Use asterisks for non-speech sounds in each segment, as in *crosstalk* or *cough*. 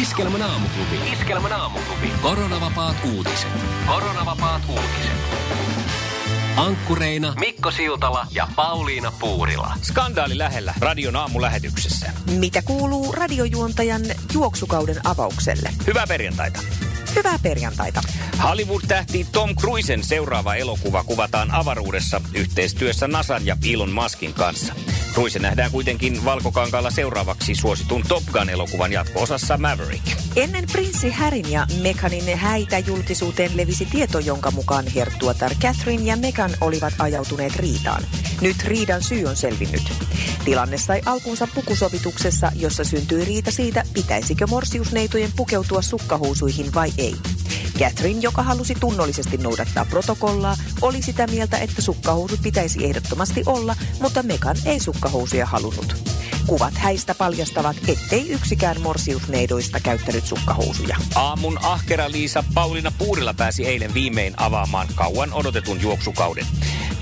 Iskelmän aamuklubi. Iskelmän aamuklubi. Koronavapaat uutiset. Koronavapaat uutiset. Ankkureina Mikko Siltala ja Pauliina Puurila. Skandaali lähellä radion aamulähetyksessä. Mitä kuuluu radiojuontajan juoksukauden avaukselle? Hyvää perjantaita. Hyvää perjantaita. Hollywood-tähti Tom Cruisen seuraava elokuva kuvataan avaruudessa yhteistyössä NASAn ja Elon Muskin kanssa. Cruise nähdään kuitenkin valkokankaalla seuraavaksi suositun Top Gun-elokuvan jatko-osassa Maverick. Ennen prinssi Härin ja Meganin häitä julkisuuteen levisi tieto, jonka mukaan herttuatar Catherine ja Megan olivat ajautuneet riitaan. Nyt riidan syy on selvinnyt. Tilanne sai alkunsa pukusovituksessa, jossa syntyi riita siitä, pitäisikö morsiusneitojen pukeutua sukkahuusuihin vai ei. Catherine, joka halusi tunnollisesti noudattaa protokollaa, oli sitä mieltä, että sukkahousut pitäisi ehdottomasti olla, mutta Megan ei sukkahousuja halunnut. Kuvat häistä paljastavat, ettei yksikään morsiusneidoista käyttänyt sukkahousuja. Aamun ahkera Liisa Pauliina Puurila pääsi eilen viimein avaamaan kauan odotetun juoksukauden.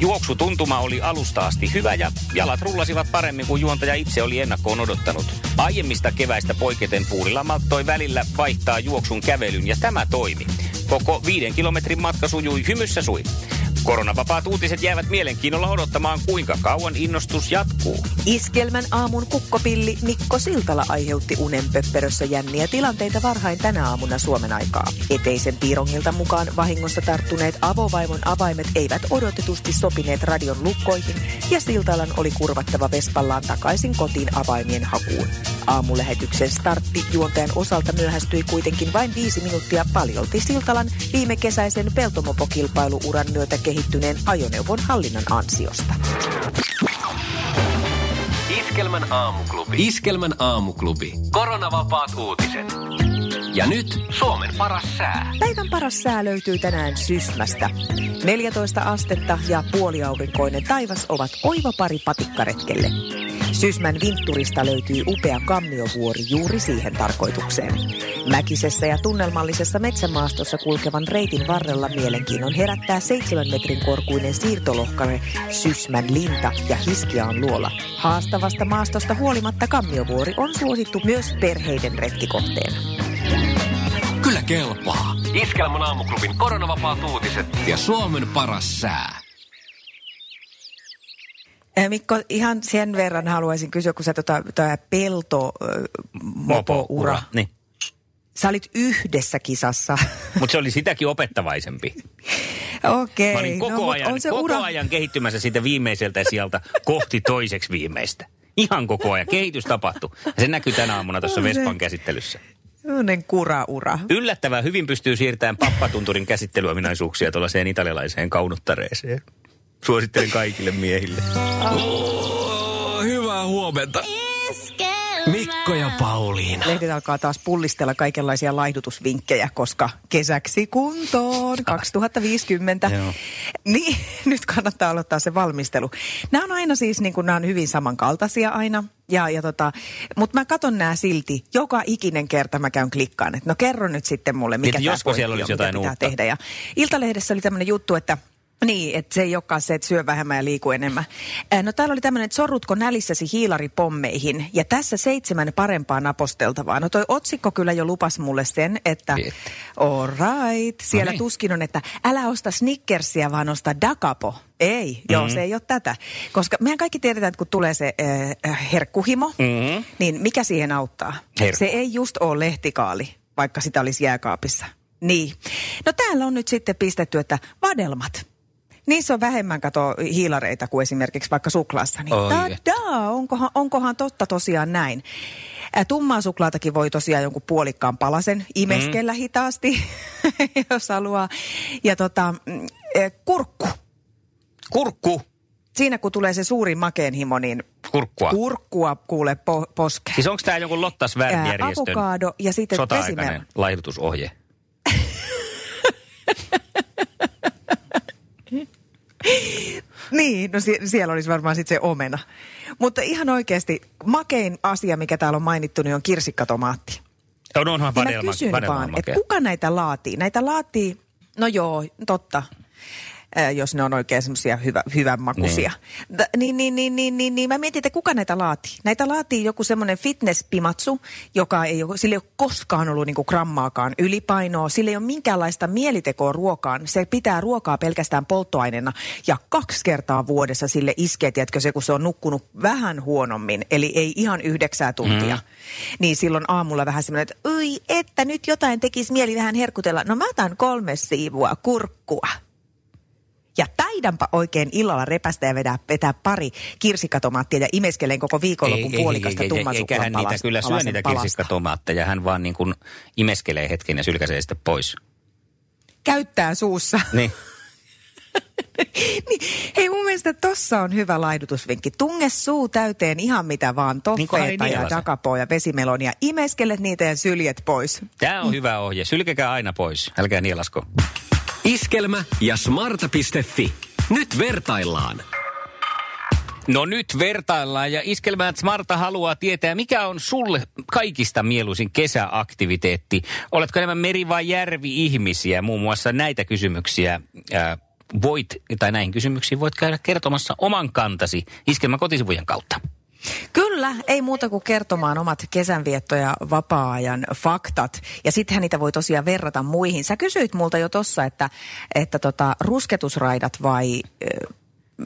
Juoksutuntuma oli alusta asti hyvä ja jalat rullasivat paremmin kuin juontaja itse oli ennakkoon odottanut. Aiemmista keväistä poiketen Puurila malttoi välillä vaihtaa juoksun kävelyn ja tämä toimi. Koko viiden kilometrin matka sujui hymyssä sui. Koronavapaat uutiset jäävät mielenkiinnolla odottamaan, kuinka kauan innostus jatkuu. Iskelmän aamun kukkopilli Mikko Siltala aiheutti unenpöpperössä jänniä tilanteita varhain tänä aamuna Suomen aikaa. Eteisen piirongilta mukaan vahingossa tarttuneet avovaimon avaimet eivät odotetusti sopineet radion lukkoihin ja Siltalan oli kurvattava Vespallaan takaisin kotiin avaimien hakuun. Aamulähetyksen startti juontajan osalta myöhästyi kuitenkin vain viisi minuuttia paljolti Siltalan viime kesäisen peltomopokilpailuuran myötä kehittyneen ajoneuvon hallinnan ansiosta. Iskelmän aamuklubi. Iskelmän aamuklubi. Koronavapaat uutiset. Ja nyt Suomen paras sää. Päivän paras sää löytyy tänään Sysmästä. 14 astetta ja puoliaurinkoinen taivas ovat oiva pari patikkaretkelle. Sysmän vintturista löytyy upea kammiovuori juuri siihen tarkoitukseen. Mäkisessä ja tunnelmallisessa metsämaastossa kulkevan reitin varrella mielenkiinnon herättää seitsemän metrin korkuinen siirtolohkare Sysmän linta ja Hiskiaan luola. Haastavasta maastosta huolimatta kammiovuori on suosittu myös perheiden retkikohteena. Kyllä kelpaa. Iskelmän aamuklubin koronavapaat uutiset ja Suomen paras sää. Eh, Mikko, ihan sen verran haluaisin kysyä, kun sä tota, tota pelto mopo ura. Niin. Sä olit yhdessä kisassa. *laughs* Mutta se oli sitäkin opettavaisempi. Okei. Mä olin koko, no, ajan, on se koko ura... ajan kehittymässä siitä viimeiseltä sieltä kohti toiseksi viimeistä. Ihan koko ajan. Kehitys tapahtui. Ja se näkyy tänä aamuna tuossa Vespan käsittelyssä. Sellainen kura-ura. Yllättävän hyvin pystyy siirtämään pappatunturin käsittelyominaisuuksia tuollaiseen italialaiseen kaunuttareeseen. Suosittelen kaikille miehille. Oh, hyvää huomenta. Mikko ja Pauliina. Lehdet alkaa taas pullistella kaikenlaisia laihdutusvinkkejä, koska kesäksi kuntoon 2050. Joo. Niin, *laughs* nyt kannattaa aloittaa se valmistelu. Nämä on aina siis, niin kuin nämä on hyvin samankaltaisia aina. Ja, ja tota, mutta mä katon nämä silti. Joka ikinen kerta mä käyn klikkaan, että no kerro nyt sitten mulle, mikä Niin, tämä josko siellä pointti olisi on, mitä jotain pitää uutta. tehdä. Ja Iltalehdessä oli tämmöinen juttu, että niin, että se ei olekaan se, että syö vähemmän ja liiku enemmän. No täällä oli tämmöinen, että sorrutko nälissäsi hiilaripommeihin. Ja tässä seitsemän parempaa naposteltavaa. No toi otsikko kyllä jo lupas mulle sen, että Että. all right. Siellä No niin. tuskin on, että älä osta Snickersia, vaan osta Dakapo. Ei, joo, Mhm. se ei ole tätä. Koska mehän kaikki tiedetään, että kun tulee se äh, herkkuhimo, Mhm. niin mikä siihen auttaa? Herkku. Se ei just ole lehtikaali, vaikka sitä olisi jääkaapissa. Niin. No täällä on nyt sitten pistetty, että vadelmat. Niissä on vähemmän kato hiilareita kuin esimerkiksi vaikka suklaassa. Niin Oi tadaa, onkohan, onkohan totta tosiaan näin. Tummaa suklaatakin voi tosiaan jonkun puolikkaan palasen imeskellä mm. hitaasti, *laughs* jos haluaa. Ja tota, mm, kurkku. Kurkku. Siinä kun tulee se suuri makeenhimo, niin Kurkkua. kurkkua kuule po- poskeen. Siis onko tämä joku Lotta Svärd Ää, järjestön avokaado ja sitten sota-aikainen laihdutusohje? Niin, no sie- siellä olisi varmaan sitten se omena. Mutta ihan oikeasti, makein asia, mikä täällä on mainittu, niin on kirsikkatomaatti. On, onhan Niin vadelma, mä kysyn vaan, että kuka näitä laatii? Näitä laatii, no joo, totta. Jos ne on oikein semmoisia hyvä, hyvänmakuisia. Niin. Niin, niin, niin, niin, niin, niin, mä mietin, että kuka näitä laatii? Näitä laatii joku semmoinen fitnesspimatsu, joka ei ole, sillä ei ole koskaan ollut niinku grammaakaan ylipainoa. Sillä ei ole minkäänlaista mielitekoa ruokaan. Se pitää ruokaa pelkästään polttoaineena. Ja kaksi kertaa vuodessa sille iskee, tiedätkö se, kun se on nukkunut vähän huonommin, eli ei ihan yhdeksää tuntia. Mm. Niin silloin aamulla vähän semmoinen, että oi, että nyt jotain tekisi mieli vähän herkutella. No mä otan kolme siivua kurkkua. Ja taidampa oikein illalla repästä ja vedää, vetää pari kirsikkatomaattia ja imeskelen koko viikonlopun puolikasta ei, tumman eikä hän niitä kyllä syö niitä kirsikkatomaatteja. Hän vaan niin kuin imeskelee hetken ja sylkäsee sitten pois. Käyttää suussa. *laughs* Niin. *laughs* niin, hei mun mielestä tossa on hyvä laidutusvinkki. Tunge suu täyteen ihan mitä vaan. Niin Toffeita ei ja dakapoa ja vesimelonia. Imeskelet niitä ja syljet pois. Tämä on hyvä ohje. Sylkekää aina pois. Älkää nielasko. Iskelmä ja smarta.fi. Nyt vertaillaan. No nyt vertaillaan ja Iskelmät Smarta haluaa tietää, mikä on sulle kaikista mieluisin kesäaktiviteetti. Oletko enemmän meri- vai järvi-ihmisiä? Muun muassa näitä kysymyksiä ää, voit, tai näihin kysymyksiin voit käydä kertomassa oman kantasi Iskelmän kotisivujen kautta. Kyllä, ei muuta kuin kertomaan omat kesänvietto- ja vapaa-ajan faktat. Ja sittenhän niitä voi tosiaan verrata muihin. Sä kysyit multa jo tossa, että, että tota, rusketusraidat vai... ö,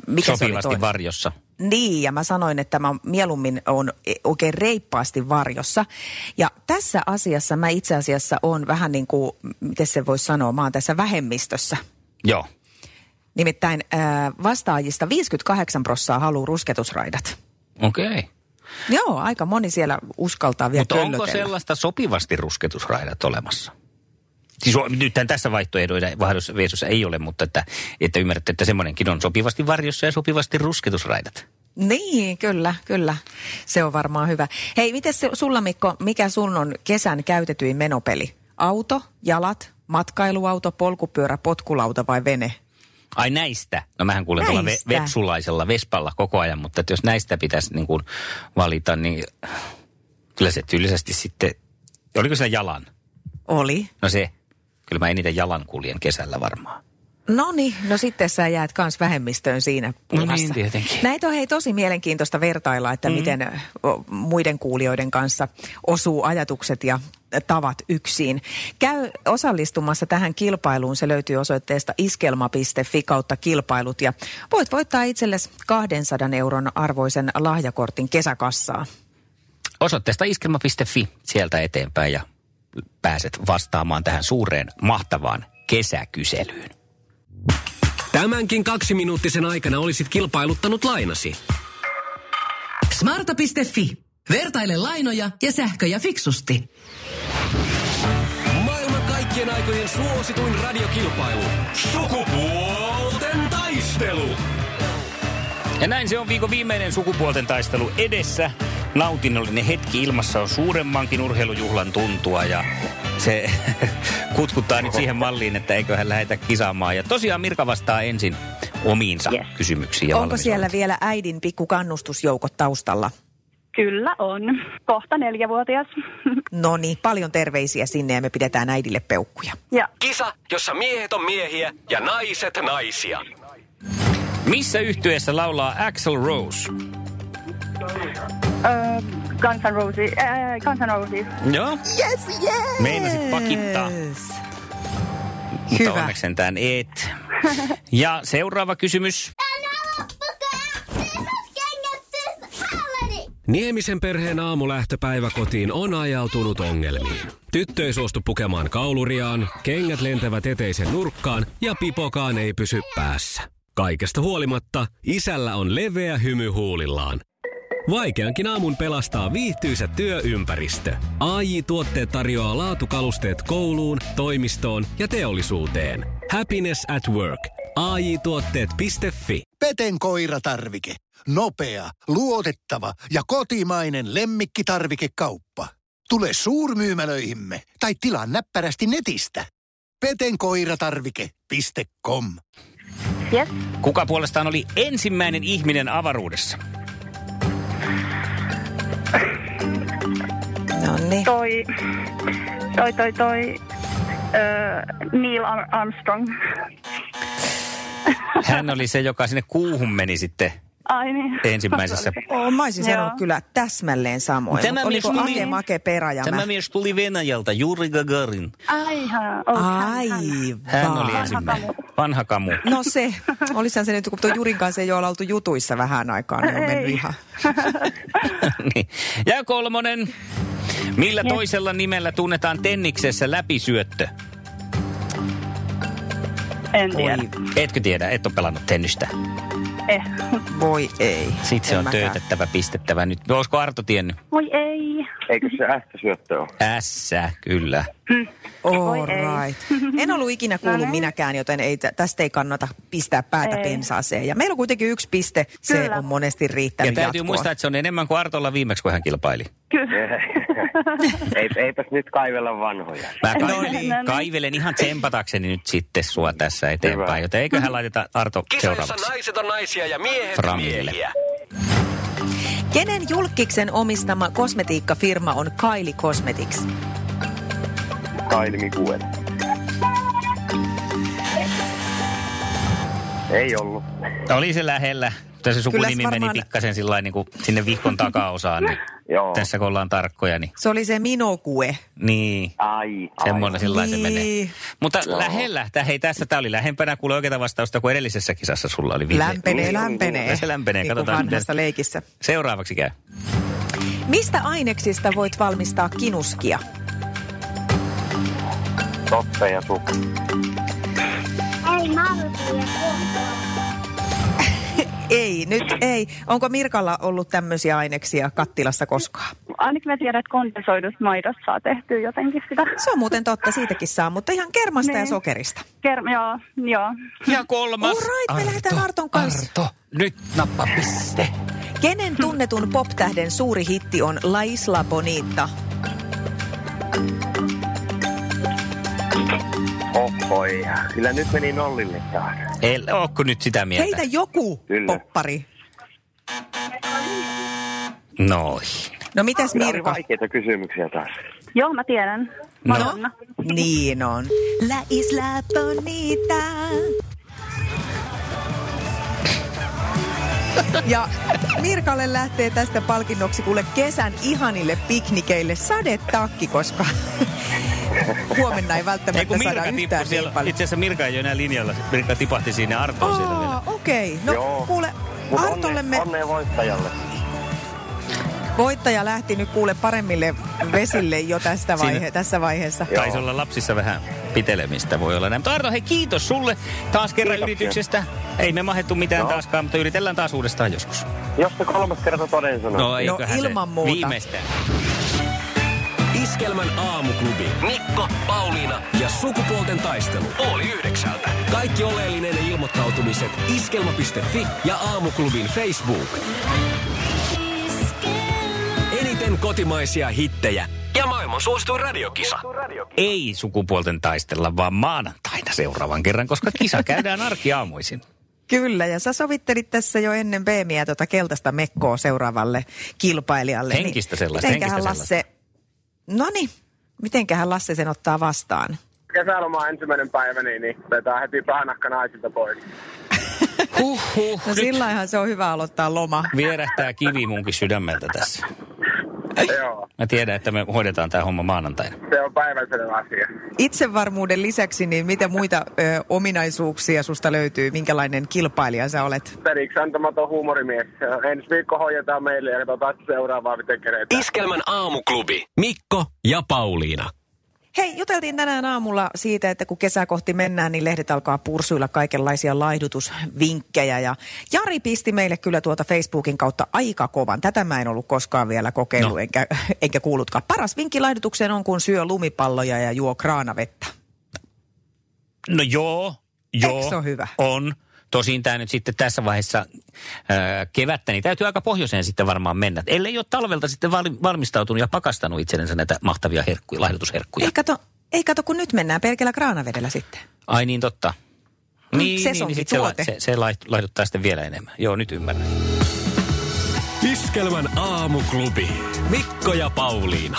Mikä se Sopivasti toinen? varjossa. Niin, ja mä sanoin, että mä mieluummin on oikein reippaasti varjossa. Ja tässä asiassa mä itse asiassa on vähän niin kuin, miten se voisi sanoa, mä oon tässä vähemmistössä. Joo. Nimittäin ää, vastaajista 58 prossaa haluaa rusketusraidat. Okei. Okay. Joo, aika moni siellä uskaltaa vielä Mutta onko sellaista sopivasti rusketusraidat olemassa? Siis nyt tässä vaihtoehdoissa ei ole, mutta että, että ymmärrätte, että semmoinenkin on sopivasti varjossa ja sopivasti rusketusraidat. Niin, kyllä, kyllä. Se on varmaan hyvä. Hei, miten se, sulla Mikko, mikä sun on kesän käytetyin menopeli? Auto, jalat, matkailuauto, polkupyörä, potkulauta vai vene? Ai näistä? No mähän kuulen tuolla ve- Näistä. vepsulaisella Vespalla koko ajan, mutta että jos näistä pitäisi niin kuin valita, niin kyllä se tyylisesti sitten, oliko se jalan? Oli. No se, kyllä mä eniten jalan kuljen kesällä varmaan. No niin, no sitten sä jäät kans vähemmistöön siinä No puhassa. niin, tietenkin. Näitä on hei tosi mielenkiintoista vertailla, että mm. miten muiden kuulijoiden kanssa osuu ajatukset ja tavat yksin. Käy osallistumassa tähän kilpailuun, se löytyy osoitteesta iskelma.fi kautta kilpailut ja voit voittaa itsellesi 200 euron arvoisen lahjakortin kesäkassaa. Osoitteesta iskelma.fi sieltä eteenpäin ja pääset vastaamaan tähän suureen mahtavaan kesäkyselyyn. Tämänkin kaksiminuuttisen aikana olisit kilpailuttanut lainasi. Smarta.fi. Vertaile lainoja ja sähköjä fiksusti. Maailman kaikkien aikojen suosituin radiokilpailu. Sukupuolten taistelu. Ja näin se on viikon viimeinen sukupuolten taistelu edessä. Nautinnollinen hetki ilmassa on suuremmankin urheilujuhlan tuntua ja se *laughs* kutkuttaa nyt siihen malliin, että eiköhän lähetä kisaamaan. Ja tosiaan Mirka vastaa ensin omiinsa Yes. kysymyksiin. Ja Onko siellä vielä äidin pikku kannustusjoukot taustalla? Kyllä on. Kohta neljävuotias. *laughs* No niin, paljon terveisiä sinne ja me pidetään äidille peukkuja. ja Kisa, jossa miehet on miehiä ja naiset naisia. Missä yhtyeessä laulaa Axel Rose? Guns N' Roses. Äh, Guns N' Roses. Joo, Yes, yes! Meinasit pakittaa. mutta Hyvä. onneksi sentään et. *laughs* Ja seuraava kysymys. Niemisen perheen aamulähtöpäivä kotiin on ajautunut ongelmiin. Tyttö ei suostu pukemaan kauluriaan, kengät lentävät eteisen nurkkaan ja pipokaan ei pysy päässä. Kaikesta huolimatta, isällä on leveä hymy huulillaan. Vaikeankin aamun pelastaa viihtyisä työympäristö. AI Tuotteet tarjoaa laatukalusteet kouluun, toimistoon ja teollisuuteen. Happiness at work. AI Tuotteet.fi Peten koiratarvike. Nopea, luotettava ja kotimainen lemmikkitarvikekauppa. Tule suurmyymälöihimme tai tilaa näppärästi netistä. petenkoiratarvike.com Yes. Kuka puolestaan oli ensimmäinen ihminen avaruudessa? Niin. Toi, toi, toi, toi, öö, Neil Ar- Armstrong. Hän oli se, joka sinne kuuhun meni sitten Ai niin. ensimmäisessä. Oh, mä olisin Joo. sanonut kyllä täsmälleen samoin. Tämä Oliko mies tuli- Ake Make Tämä mä? mies tuli Venäjältä, Juri Gagarin. Aihan. Oh, Aivan. Hän oli ensimmäinen. Vanha kamu. No se, olisihan se nyt, kun tuon Jurin kanssa ei ole oltu jutuissa vähän aikaa, niin on mennyt Ei. ihan. *laughs* niin. Ja kolmonen. Millä toisella nimellä tunnetaan tenniksessä läpisyöttö? En tiedä. Oi, Etkö tiedä, et ole pelannut tennistä. Eh. voi ei. Sitten se En on mäkään. töötettävä, pistettävä nyt. Olisiko Arto tiennyt? Voi ei. Eikö se ässäsyöttö ole? Ässä, kyllä. All right. En ollut ikinä kuullut No niin. minäkään, joten ei, tästä ei kannata pistää päätä Ei. pensaaseen. Ja meillä on kuitenkin yksi piste, se Kyllä. on monesti Ja riittänyt täytyy jatkoon. muistaa, että se on enemmän kuin Artolla viimeksi, kun hän kilpaili. Kyllä. Ei, *laughs* eipäs nyt kaivella vanhoja. Mä No kaivelen, niin. *laughs* kaivelen ihan tsempatakseni nyt sitten sua tässä eteenpäin, Hyvä. joten eiköhän laiteta Arto Kisa, seuraavaksi. naiset on naisia ja miehet Framille. miehiä. Kenen julkiksen omistama kosmetiikkafirma on Kylie Cosmetics? Kailimi kuuet. Ei ollut. Oli se lähellä. Mutta se sukunimi se meni varmaan- pikkasen sillä niin kuin sinne vihkon takaosaan. Niin *laughs* Joo. tässä kun ollaan tarkkoja, niin, Se oli se Minokue. niin Ai, semmoinen sillä se Niin. menee. Mutta lähellä, tää, hei tässä tämä oli lähempänä kuule oikeita vastausta kuin edellisessä kisassa sulla oli viime. Lämpenee, lämpenee. Se lämpenee, Niin katsotaan vanhassa leikissä. Seuraavaksi käy. Mistä aineksista voit valmistaa kinuskia? Toppe ja suku. *laughs* Ei, nyt ei. Onko Mirkalla ollut tämmöisiä aineksia kattilassa koskaan? Ainakin mä tiedän, että kondensoidusta maidosta saa tehtyä jotenkin sitä. Se on muuten totta, siitäkin saa, mutta ihan kermasta ja Niin. sokerista. Ker- joo, joo. Ja kolmas. All right, me lähdetään Arton kanssa. Arto, nyt nappa piste. Kenen tunnetun pop-tähden suuri hitti on La Isla Bonita? Ohoi. Kyllä nyt meni nollille taas. El, ootko nyt sitä mieltä? Heitä joku Kyllä. poppari. Noin. No mitäs Kyllä oli Mirko? vaikeita kysymyksiä taas. Joo, mä tiedän. No, Madonna. niin on. La Isla Bonita. Ja Mirkalle lähtee tästä palkinnoksi kuule kesän ihanille piknikeille sadetakki, koska huomenna ei Ei välttämättä kun saada Mirka yhtään tippui niin siellä, paljon. itse asiassa Mirka ei ole enää linjalla. Mirka tipahti siinä ja Arto on siellä vielä. Okei. Okay. No Joo. kuule, Mut Artolle onne, me onnea voittajalle. voittaja lähti nyt kuule paremmille vesille jo tästä Siinä- vaihe, tässä vaiheessa. Taisi olla lapsissa vähän pitelemistä, voi olla näin. Mutta Arto, hei kiitos sulle taas kerran Kiitoksia. yrityksestä. Ei me mahettu mitään No. taaskaan, mutta yritellään taas uudestaan joskus. Jos se kolmas kerta toden sanoo. No eiköhän ilman se muuta. viimeistään. Iskelmän aamuklubi. Mikko, Pauliina Ja sukupuolten taistelu. oli yhdeksältä. Kaikki oleellinen ilmoittautumiset iskelma.fi ja aamuklubin Facebook. Eniten kotimaisia hittejä Ja maailman suosituin radiokisa. Ei sukupuolten taistella, vaan maanantaina seuraavan kerran, koska kisa käydään arkiaamuisin. *laughs* Kyllä, ja sä sovittelit tässä jo ennen Beemiä tuota keltaista mekkoa seuraavalle kilpailijalle. Henkistä sellaista, mitenköhän henkistä Lasse, no niin, mitenköhän Lasse sen ottaa vastaan? kesäloma ensimmäinen päivä, niin, niin vetää heti pahanakka naisilta pois. Huhhuh, No sillähän se on hyvä aloittaa loma. vierähtää kivi munkin sydämeltä tässä. Joo, Mä tiedän, että me hoidetaan tämä homma maanantaina. se on päivänselvä asia. Itsevarmuuden lisäksi, niin mitä muita ö, ominaisuuksia susta löytyy? Minkälainen kilpailija sä olet? Periksi antamaton huumorimies. Ensi viikko hoidetaan meille ja katsotaan seuraavaa, miten keretään. Iskelmän aamuklubi. Mikko ja Pauliina. Hei, juteltiin tänään aamulla siitä, että kun kesä kohti mennään, niin lehdet alkaa pursuilla kaikenlaisia laihdutusvinkkejä. Ja Jari pisti meille kyllä tuota Facebookin kautta aika kovan. Tätä mä en ollut koskaan vielä kokeillut, No. enkä, enkä kuullutkaan. Paras vinkki laihdutukseen on, kun syö lumipalloja ja juo kraanavettä. No joo, joo. Eikö se ole hyvä? On. Tosin tämä nyt sitten tässä vaiheessa ää, kevättä, niin täytyy aika pohjoiseen sitten varmaan mennä. Ellei ole talvelta sitten val- valmistautunut ja pakastanut itsellensä näitä mahtavia herkkuja, laihdutusherkkuja. Ei kato, ei kato, kun nyt mennään pelkällä kraanavedellä sitten. Ai niin totta. Niin, niin, niin sit se, la- Sesonkituote. se, se laituttaa sitten vielä enemmän. Joo, nyt ymmärrän. Iskelmän aamuklubi. Mikko ja Pauliina.